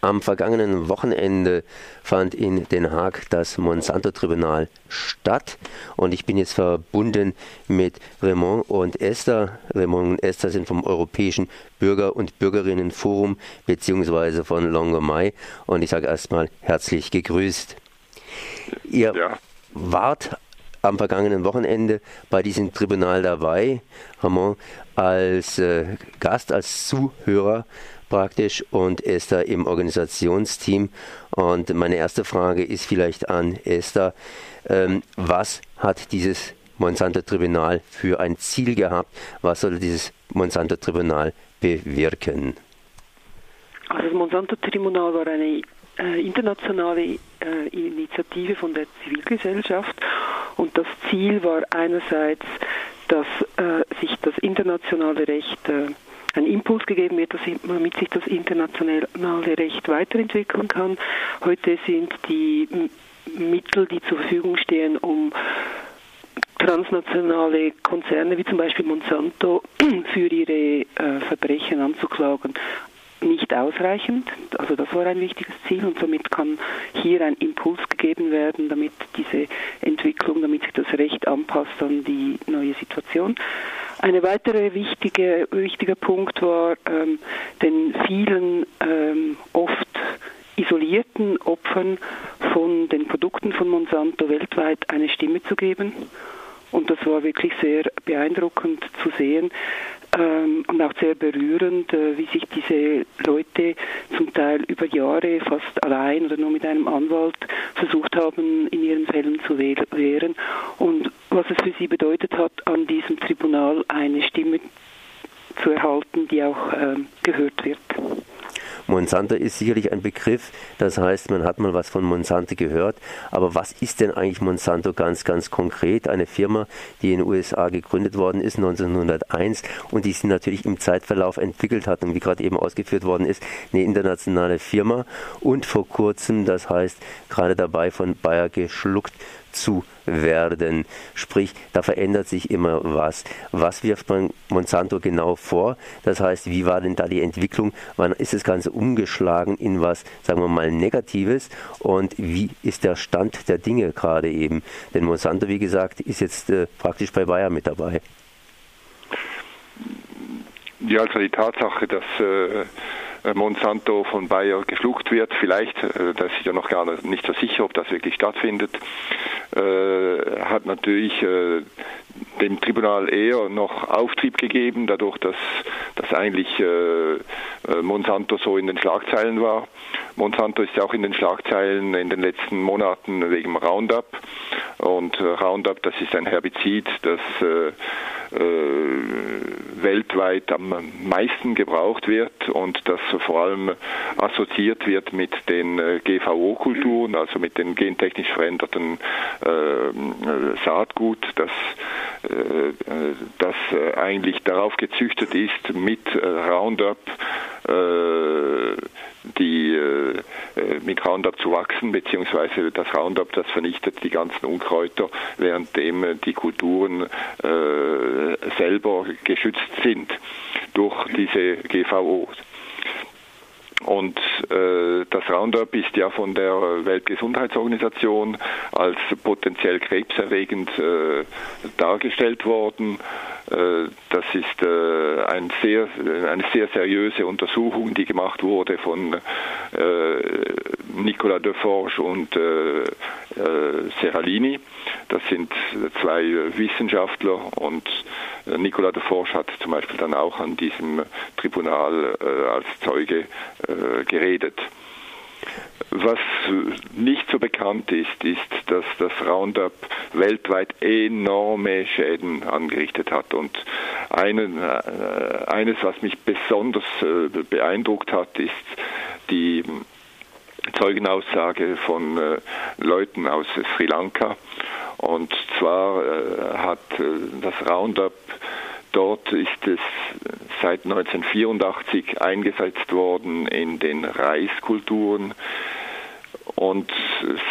Am vergangenen Wochenende fand in Den Haag das Monsanto-Tribunal statt und ich bin jetzt verbunden mit Raymond und Esther. Raymond und Esther sind vom Europäischen Bürger- und Bürgerinnenforum bzw. von Longomai und ich sage erstmal herzlich gegrüßt. Ihr ja. wart am vergangenen Wochenende bei diesem Tribunal dabei, Ramon, als äh, Gast, als Zuhörer praktisch und Esther im Organisationsteam. Und meine erste Frage ist vielleicht an Esther, ähm, was hat dieses Monsanto-Tribunal für ein Ziel gehabt? Was soll dieses Monsanto-Tribunal bewirken? Also das Monsanto-Tribunal war eine äh, internationale äh, Initiative von der Zivilgesellschaft und das Ziel war einerseits, dass äh, sich das internationale Recht äh, ein Impuls gegeben wird, damit sich das internationale Recht weiterentwickeln kann. Heute sind die Mittel, die zur Verfügung stehen, um transnationale Konzerne wie zum Beispiel Monsanto für ihre äh, Verbrechen anzuklagen, nicht ausreichend. Also das war ein wichtiges Ziel und somit kann hier ein Impuls gegeben werden, damit diese Entwicklung, damit sich das Recht anpasst an die neue Situation. Eine weitere wichtige, wichtiger Punkt war, ähm, den vielen ähm, oft isolierten Opfern von den Produkten von Monsanto weltweit eine Stimme zu geben. Und das war wirklich sehr beeindruckend zu sehen ähm, und auch sehr berührend, äh, wie sich diese Leute zum Teil über Jahre fast allein oder nur mit einem Anwalt versucht haben, in ihren Fällen zu wehren. Und was es für sie bedeutet hat, an diesem Tribunal eine Stimme zu erhalten, die auch ähm, gehört wird. Monsanto ist sicherlich ein Begriff, das heißt, man hat mal was von Monsanto gehört, aber was ist denn eigentlich Monsanto ganz, ganz konkret? Eine Firma, die in den USA gegründet worden ist 1901 und die sich natürlich im Zeitverlauf entwickelt hat und wie gerade eben ausgeführt worden ist, eine internationale Firma. Und vor kurzem, das heißt, gerade dabei von Bayer geschluckt zu werden. Sprich, da verändert sich immer was. Was wirft man Monsanto genau vor? Das heißt, wie war denn da die Entwicklung? Wann ist das Ganze umgeschlagen in was, sagen wir mal, Negatives? Und wie ist der Stand der Dinge gerade eben? Denn Monsanto, wie gesagt, ist jetzt äh, praktisch bei Bayer mit dabei. Ja, also die Tatsache, dass äh, Monsanto von Bayer geschluckt wird. Vielleicht, äh, das ist ja noch gar nicht so sicher, ob das wirklich stattfindet, äh, hat natürlich dem Tribunal eher noch Auftrieb gegeben, dadurch, dass, dass eigentlich Monsanto so in den Schlagzeilen war. Monsanto ist ja auch in den Schlagzeilen in den letzten Monaten wegen Roundup. Und Roundup, das ist ein Herbizid, das weltweit am meisten gebraucht wird und das vor allem assoziiert wird mit den äh, GVO-Kulturen, also mit den gentechnisch veränderten äh, Saatgut, das, äh, das eigentlich darauf gezüchtet ist, mit Roundup die äh, mit Roundup zu wachsen, beziehungsweise das Roundup, das vernichtet die ganzen Unkräuter, währenddem die Kulturen äh, selber geschützt sind durch diese GVOs. Und äh, das Roundup ist ja von der Weltgesundheitsorganisation als potenziell krebserregend äh, dargestellt worden. Äh, das ist äh, ein sehr, eine sehr seriöse Untersuchung, die gemacht wurde von äh, Nicolas Deforge und Serralini. Das sind zwei Wissenschaftler und Nicolas Deforge hat zum Beispiel dann auch an diesem Tribunal als Zeuge geredet. Was nicht so bekannt ist, ist, dass das Roundup weltweit enorme Schäden angerichtet hat. Und einen, äh, eines, was mich besonders äh, beeindruckt hat, ist die Zeugenaussage von äh, Leuten aus Sri Lanka. Und zwar hat das Roundup Dort ist es seit 1984 eingesetzt worden in den Reiskulturen. Und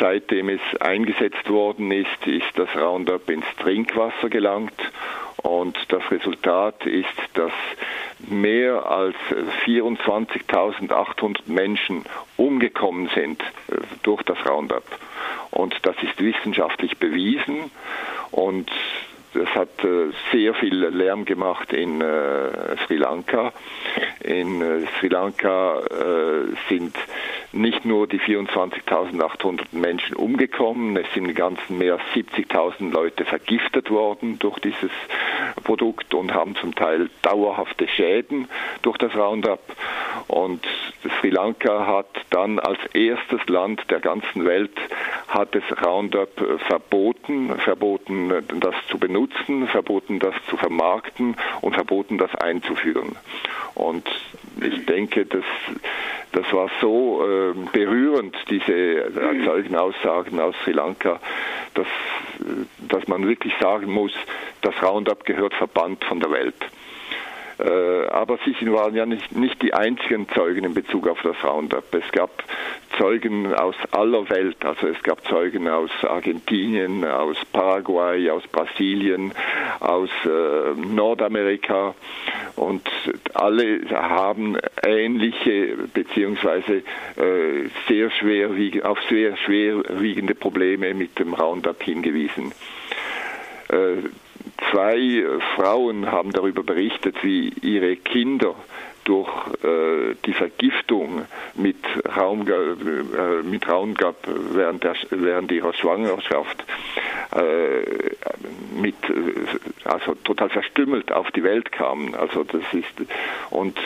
seitdem es eingesetzt worden ist, ist das Roundup ins Trinkwasser gelangt. Und das Resultat ist, dass mehr als 24.800 Menschen umgekommen sind äh, durch das Roundup. Und das ist wissenschaftlich bewiesen und das hat äh, sehr viel Lärm gemacht in äh, Sri Lanka. In äh, Sri Lanka sind nicht nur die 24.800 Menschen umgekommen, es sind im Ganzen mehr als 70.000 Leute vergiftet worden durch dieses Produkt und haben zum Teil dauerhafte Schäden durch das Roundup. Und Sri Lanka hat dann als erstes Land der ganzen Welt hat es Roundup äh, verboten, verboten äh, das zu benutzen, verboten das zu vermarkten und verboten das einzuführen. Und ich denke, das, das war so äh, berührend, diese äh, Zeugenaussagen aus Sri Lanka, dass, dass man wirklich sagen muss, das Roundup gehört verbannt von der Welt. Äh, aber sie waren ja nicht, nicht die einzigen Zeugen in Bezug auf das Roundup. Es gab Zeugen aus aller Welt, also es gab Zeugen aus Argentinien, aus Paraguay, aus Brasilien, aus äh, Nordamerika und alle haben ähnliche beziehungsweise äh, sehr schwerwieg auf sehr schwerwiegende Probleme mit dem Roundup hingewiesen. Äh, zwei Frauen haben darüber berichtet, wie ihre Kinder durch äh, die Vergiftung mit, Raum, äh, mit Raumgab während, der, während ihrer Schwangerschaft äh, mit, also total verstümmelt auf die Welt kamen. Also das ist, und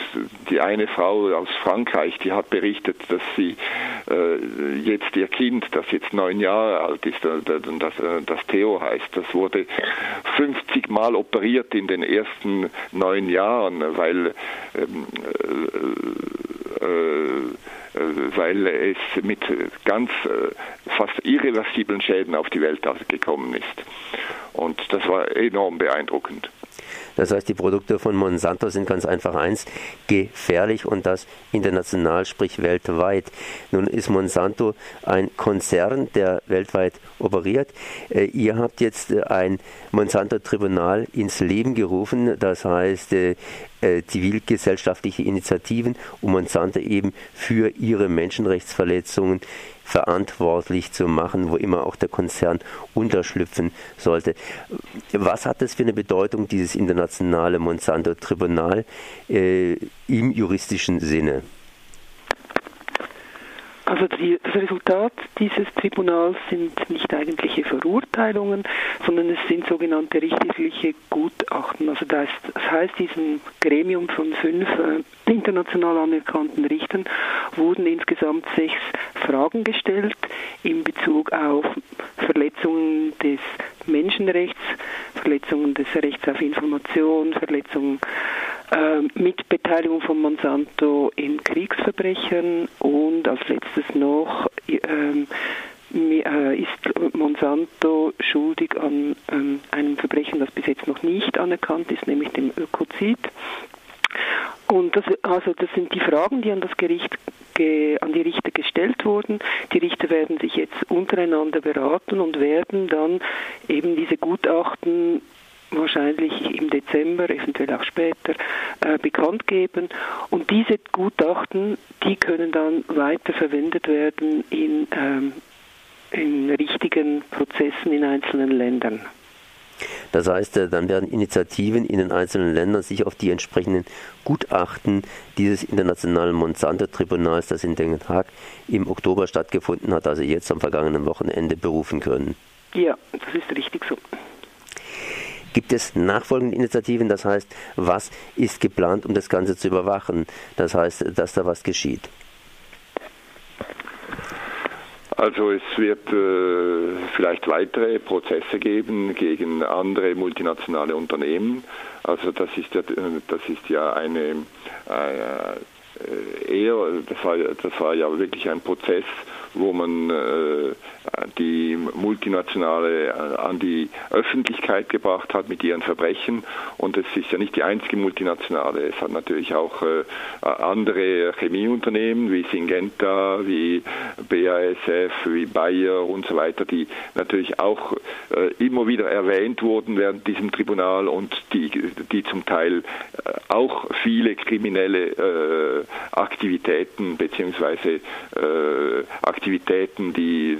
die eine Frau aus Frankreich, die hat berichtet, dass sie äh, jetzt ihr Kind, das jetzt neun Jahre alt ist, äh, das, äh, das Theo heißt, das wurde 50 Mal operiert in den ersten neun Jahren, weil ähm, äh, äh, weil es mit ganz fast irreversiblen Schäden auf die Welt gekommen ist. Und das war enorm beeindruckend. Das heißt, die Produkte von Monsanto sind ganz einfach eins, gefährlich und das international, sprich weltweit. Nun ist Monsanto ein Konzern, der weltweit operiert. Äh, ihr habt jetzt äh, ein Monsanto-Tribunal ins Leben gerufen, das heißt, äh, zivilgesellschaftliche Initiativen, um Monsanto eben für ihre Menschenrechtsverletzungen verantwortlich zu machen, wo immer auch der Konzern unterschlüpfen sollte. Was hat das für eine Bedeutung, dieses internationale Monsanto-Tribunal äh, im juristischen Sinne? Also die, das Resultat dieses Tribunals sind nicht eigentliche Verurteilungen, sondern es sind sogenannte richterliche Gutachten. Also das, das heißt, diesem Gremium von fünf äh, international anerkannten Richtern wurden insgesamt sechs Fragen gestellt in Bezug auf Verletzungen des Menschenrechts, Verletzungen des Rechts auf Information, Verletzungen äh, mit Beteiligung von Monsanto in Kriegsverbrechen und als letztes noch ähm, äh, ist Monsanto schuldig an ähm, einem Verbrechen, das bis jetzt noch nicht anerkannt ist, nämlich dem Ökozid. Und das, also das sind die Fragen, die an das Gericht ge, an die Richter gestellt wurden. Die Richter werden sich jetzt untereinander beraten und werden dann eben diese Gutachten wahrscheinlich im Dezember, eventuell auch später, äh, bekannt geben. Und diese Gutachten, die können dann weiter verwendet werden in, ähm, in richtigen Prozessen in einzelnen Ländern. Das heißt, äh, dann werden Initiativen in den einzelnen Ländern sich auf die entsprechenden Gutachten dieses internationalen Monsanto-Tribunals, das in Den Haag im Oktober stattgefunden hat, also jetzt am vergangenen Wochenende, berufen können. Ja, das ist richtig so. Gibt es nachfolgende Initiativen? Das heißt, was ist geplant, um das Ganze zu überwachen? Das heißt, dass da was geschieht. Also es wird äh, vielleicht weitere Prozesse geben gegen andere multinationale Unternehmen. Also das ist ja, das ist ja eine äh, eher, das war, das war ja wirklich ein Prozess, wo man äh, die Multinationale äh, an die Öffentlichkeit gebracht hat mit ihren Verbrechen. Und es ist ja nicht die einzige Multinationale. Es hat natürlich auch äh, andere Chemieunternehmen wie Syngenta, wie BASF, wie Bayer und so weiter, die natürlich auch äh, immer wieder erwähnt wurden während diesem Tribunal und die, die zum Teil äh, auch viele kriminelle äh, Aktivitäten beziehungsweise Aktivitäten, die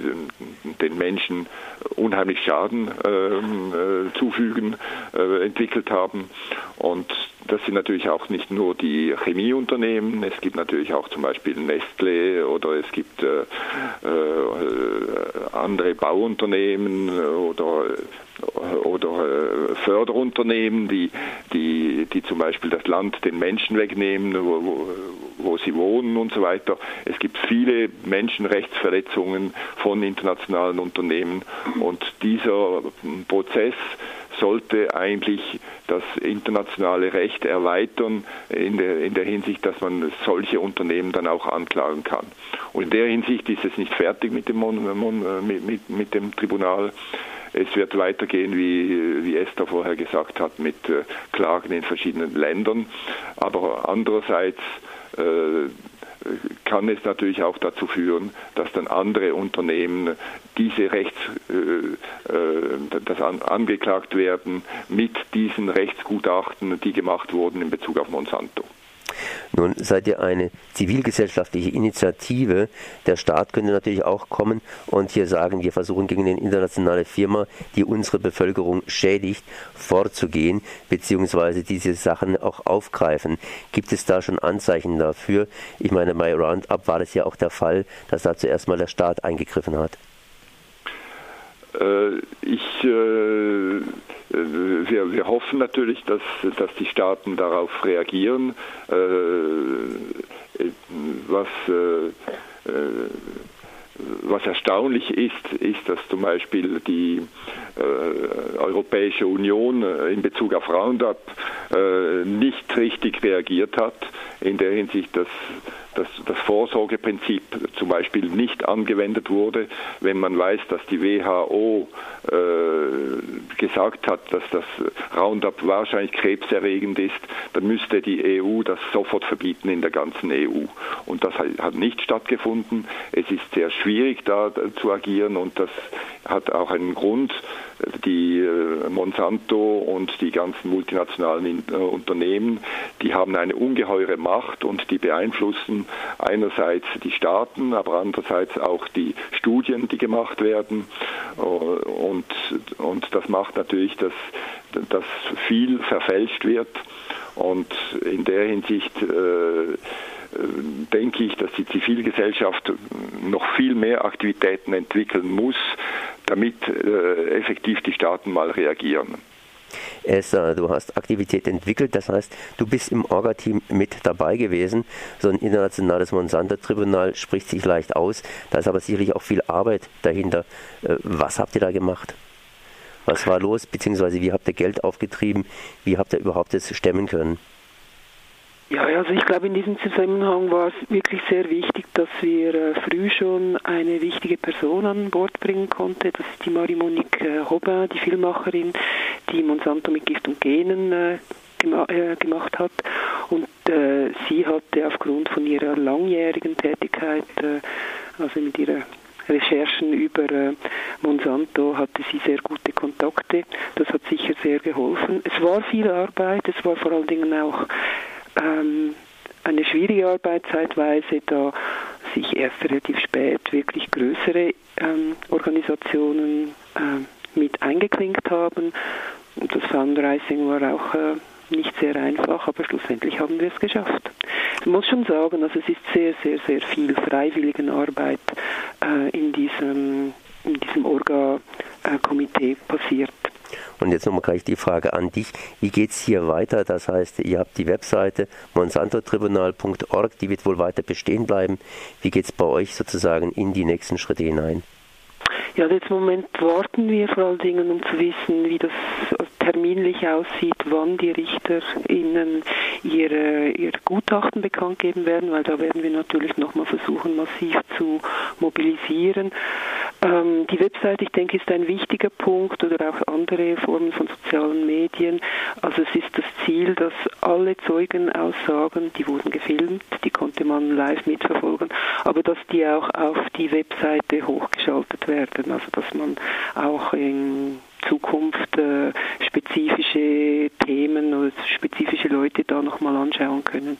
den Menschen unheimlich Schaden ähm, äh, zufügen, äh, entwickelt haben. Und das sind natürlich auch nicht nur die Chemieunternehmen, es gibt natürlich auch zum Beispiel Nestle oder es gibt äh, äh andere Bauunternehmen oder oder äh, Förderunternehmen, die, die, die zum Beispiel das Land den Menschen wegnehmen, wo, wo, sie wohnen und so weiter. Es gibt viele Menschenrechtsverletzungen von internationalen Unternehmen und dieser Prozess sollte eigentlich das internationale Recht erweitern in der, in der Hinsicht, dass man solche Unternehmen dann auch anklagen kann. Und in der Hinsicht ist es nicht fertig mit dem, mit, mit, mit dem Tribunal. Es wird weitergehen, wie, wie Esther vorher gesagt hat, mit äh, Klagen in verschiedenen Ländern. Aber andererseits äh, kann es natürlich auch dazu führen, dass dann andere Unternehmen diese Rechts, äh, äh, das an, angeklagt werden mit diesen Rechtsgutachten, die gemacht wurden in Bezug auf Monsanto. Nun seid ihr eine zivilgesellschaftliche Initiative. Der Staat könnte natürlich auch kommen und hier sagen, wir versuchen gegen eine internationale Firma, die unsere Bevölkerung schädigt, vorzugehen, beziehungsweise diese Sachen auch aufgreifen. Gibt es da schon Anzeichen dafür? Ich meine, bei Roundup war das ja auch der Fall, dass da zuerst mal der Staat eingegriffen hat. Äh, ich äh, wir, wir hoffen natürlich, dass, dass die Staaten darauf reagieren. Äh, was, äh, was erstaunlich ist, ist, dass zum Beispiel die äh, Europäische Union in Bezug auf Roundup äh, nicht richtig reagiert hat, in der Hinsicht, dass dass das Vorsorgeprinzip zum Beispiel nicht angewendet wurde, wenn man weiß, dass die WHO äh, gesagt hat, dass das Roundup wahrscheinlich krebserregend ist, dann müsste die EU das sofort verbieten in der ganzen EU. Und das hat nicht stattgefunden. Es ist sehr schwierig da zu agieren und das hat auch einen Grund. Die äh, Monsanto und die ganzen multinationalen äh, Unternehmen, die haben eine ungeheure Macht und die beeinflussen einerseits die Staaten, aber andererseits auch die Studien, die gemacht werden. Äh, und, und das macht natürlich, dass, dass viel verfälscht wird. Und in der Hinsicht äh, denke ich, dass die Zivilgesellschaft noch viel mehr Aktivitäten entwickeln muss, damit äh, effektiv die Staaten mal reagieren. Esther, du hast Aktivität entwickelt, das heißt, du bist im Orga-Team mit dabei gewesen. So ein internationales Monsanto-Tribunal spricht sich leicht aus, da ist aber sicherlich auch viel Arbeit dahinter. Äh, was habt ihr da gemacht? Was war los, beziehungsweise wie habt ihr Geld aufgetrieben? Wie habt ihr überhaupt das stemmen können? Ja, also ich glaube, in diesem Zusammenhang war es wirklich sehr wichtig, dass wir äh, früh schon eine wichtige Person an Bord bringen konnte. Das ist die Marie-Monique äh, Robin, die Filmmacherin, die Monsanto mit Gift und Genen äh, gema gemacht hat. Und sie hatte aufgrund von ihrer langjährigen Tätigkeit, also mit ihrer Recherchen über Monsanto hatte sie sehr gute Kontakte. Das hat sicher sehr geholfen. Es war viel Arbeit, es war vor allen Dingen auch ähm, eine schwierige Arbeit zeitweise, da sich erst relativ spät wirklich größere ähm, Organisationen äh, mit eingeklinkt haben. Und das Fundraising war auch äh, nicht sehr einfach, aber schlussendlich haben wir es geschafft. Ich muss schon sagen, also es ist sehr, sehr, sehr viel Freiwilligenarbeit äh, in diesem, in diesem Orga-Komitee passiert. Und jetzt nochmal gleich die Frage an dich. Wie geht es hier weiter? Das heißt, ihr habt die Webseite monsantotribunal.org, die wird wohl weiter bestehen bleiben. Wie geht es bei euch sozusagen in die nächsten Schritte hinein? Ja, jetzt im Moment warten wir vor allen Dingen, um zu wissen, wie das terminlich aussieht, wann die RichterInnen ihre, ihr Gutachten bekannt geben werden, weil da werden wir natürlich nochmal versuchen, massiv zu mobilisieren. Ähm, die Webseite, ich denke, ist ein wichtiger Punkt oder auch andere Formen von sozialen Medien. Also es ist das Ziel, dass alle Zeugenaussagen, die wurden gefilmt, die konnte man live mitverfolgen, aber dass die auch auf die Webseite hochgeschaltet werden, also dass man auch in Zukunft äh, spezifische Themen oder spezifische Leute da nochmal anschauen können.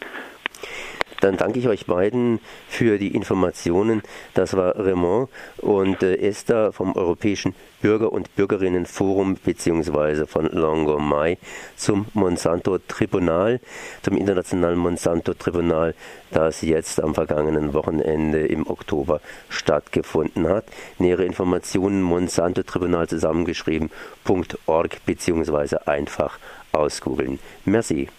Dann danke ich euch beiden für die Informationen. Das war Raymond und äh, Esther vom Europäischen Bürger- und Bürgerinnenforum bzw. von Longomai zum Monsanto-Tribunal, zum internationalen Monsanto-Tribunal, das jetzt am vergangenen Wochenende im Oktober stattgefunden hat. Nähere Informationen Monsanto-Tribunal zusammengeschrieben.org bzw. einfach ausgoogeln. Merci.